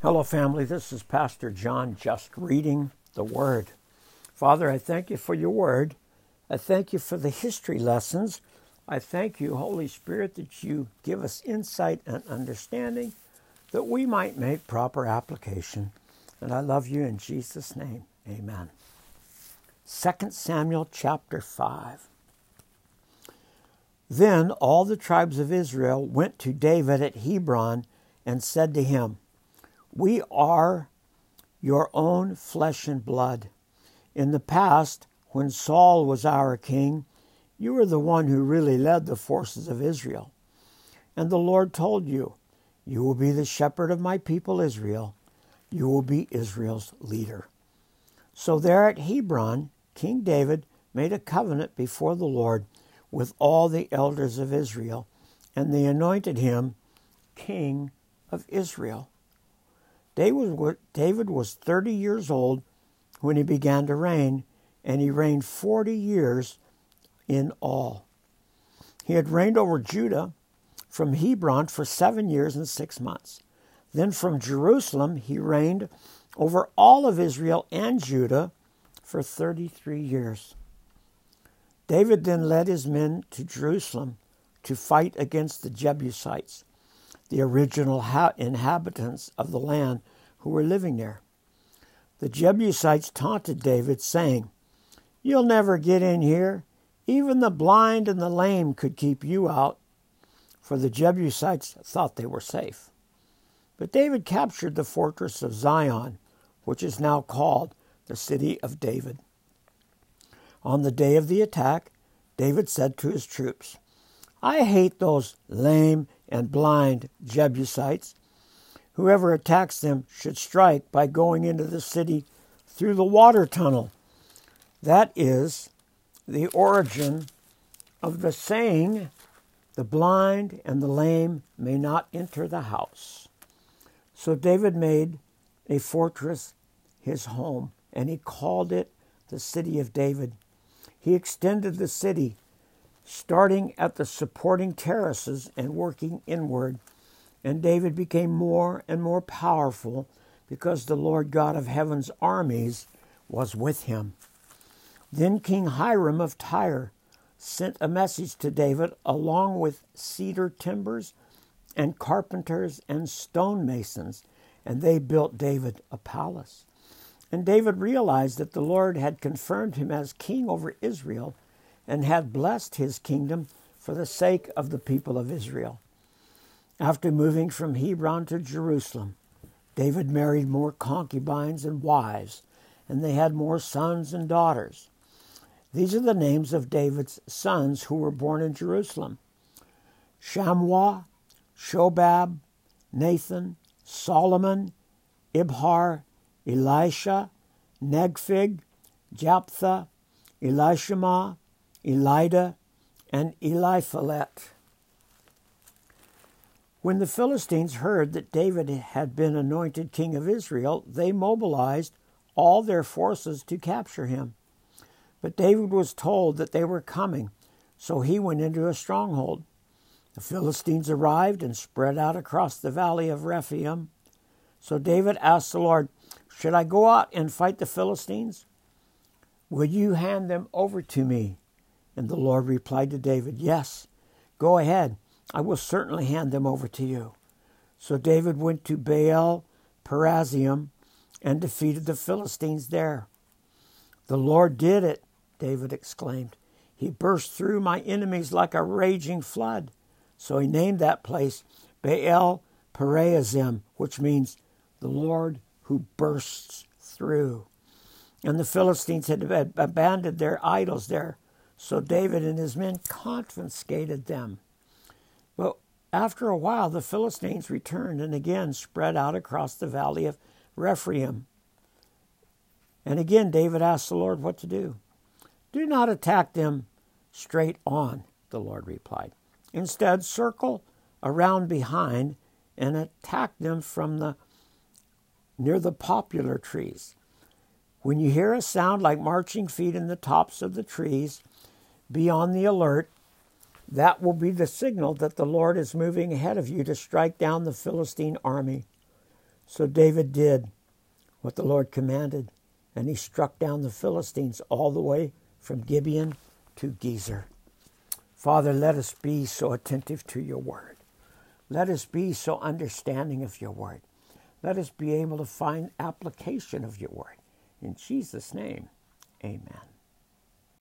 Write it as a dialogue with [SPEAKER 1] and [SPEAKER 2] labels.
[SPEAKER 1] Hello, family. This is Pastor John just reading the Word. Father, I thank you for your Word. I thank you for the history lessons. I thank you, Holy Spirit, that you give us insight and understanding that we might make proper application. And I love you in Jesus' name. Amen. 2 Samuel chapter 5. Then all the tribes of Israel went to David at Hebron and said to him, we are your own flesh and blood. In the past, when Saul was our king, you were the one who really led the forces of Israel. And the Lord told you, You will be the shepherd of my people Israel. You will be Israel's leader. So there at Hebron, King David made a covenant before the Lord with all the elders of Israel, and they anointed him king of Israel. David was 30 years old when he began to reign, and he reigned 40 years in all. He had reigned over Judah from Hebron for seven years and six months. Then from Jerusalem he reigned over all of Israel and Judah for 33 years. David then led his men to Jerusalem to fight against the Jebusites the original ha- inhabitants of the land who were living there. The Jebusites taunted David, saying, You'll never get in here. Even the blind and the lame could keep you out. For the Jebusites thought they were safe. But David captured the fortress of Zion, which is now called the City of David. On the day of the attack, David said to his troops, I hate those lame and blind Jebusites. Whoever attacks them should strike by going into the city through the water tunnel. That is the origin of the saying, the blind and the lame may not enter the house. So David made a fortress his home, and he called it the city of David. He extended the city starting at the supporting terraces and working inward. And David became more and more powerful because the Lord God of heaven's armies was with him. Then King Hiram of Tyre sent a message to David along with cedar timbers and carpenters and stonemasons, and they built David a palace. And David realized that the Lord had confirmed him as king over Israel and had blessed his kingdom for the sake of the people of Israel. After moving from Hebron to Jerusalem, David married more concubines and wives, and they had more sons and daughters. These are the names of David's sons who were born in Jerusalem Shammua, Shobab, Nathan, Solomon, Ibhar, Elisha, Nepheg, Japhia, Elishama, Eliada, and Eliphelet. When the Philistines heard that David had been anointed king of Israel, they mobilized all their forces to capture him. But David was told that they were coming, so he went into a stronghold. The Philistines arrived and spread out across the valley of Rephaim. So David asked the Lord, Should I go out and fight the Philistines? Will you hand them over to me? And the Lord replied to David, Yes, go ahead. I will certainly hand them over to you. So David went to Baal Perazim and defeated the Philistines there. The Lord did it, David exclaimed. He burst through my enemies like a raging flood. So he named that place Baal Perazim, which means the Lord who bursts through. And the Philistines had abandoned their idols there so David and his men confiscated them. But after a while, the Philistines returned and again spread out across the valley of Rephaim. And again, David asked the Lord what to do. Do not attack them straight on, the Lord replied. Instead, circle around behind and attack them from the near the poplar trees. When you hear a sound like marching feet in the tops of the trees, be on the alert. That will be the signal that the Lord is moving ahead of you to strike down the Philistine army. So David did what the Lord commanded, and he struck down the Philistines all the way from Gibeon to Gezer. Father, let us be so attentive to your word. Let us be so understanding of your word. Let us be able to find application of your word. In Jesus' name, amen.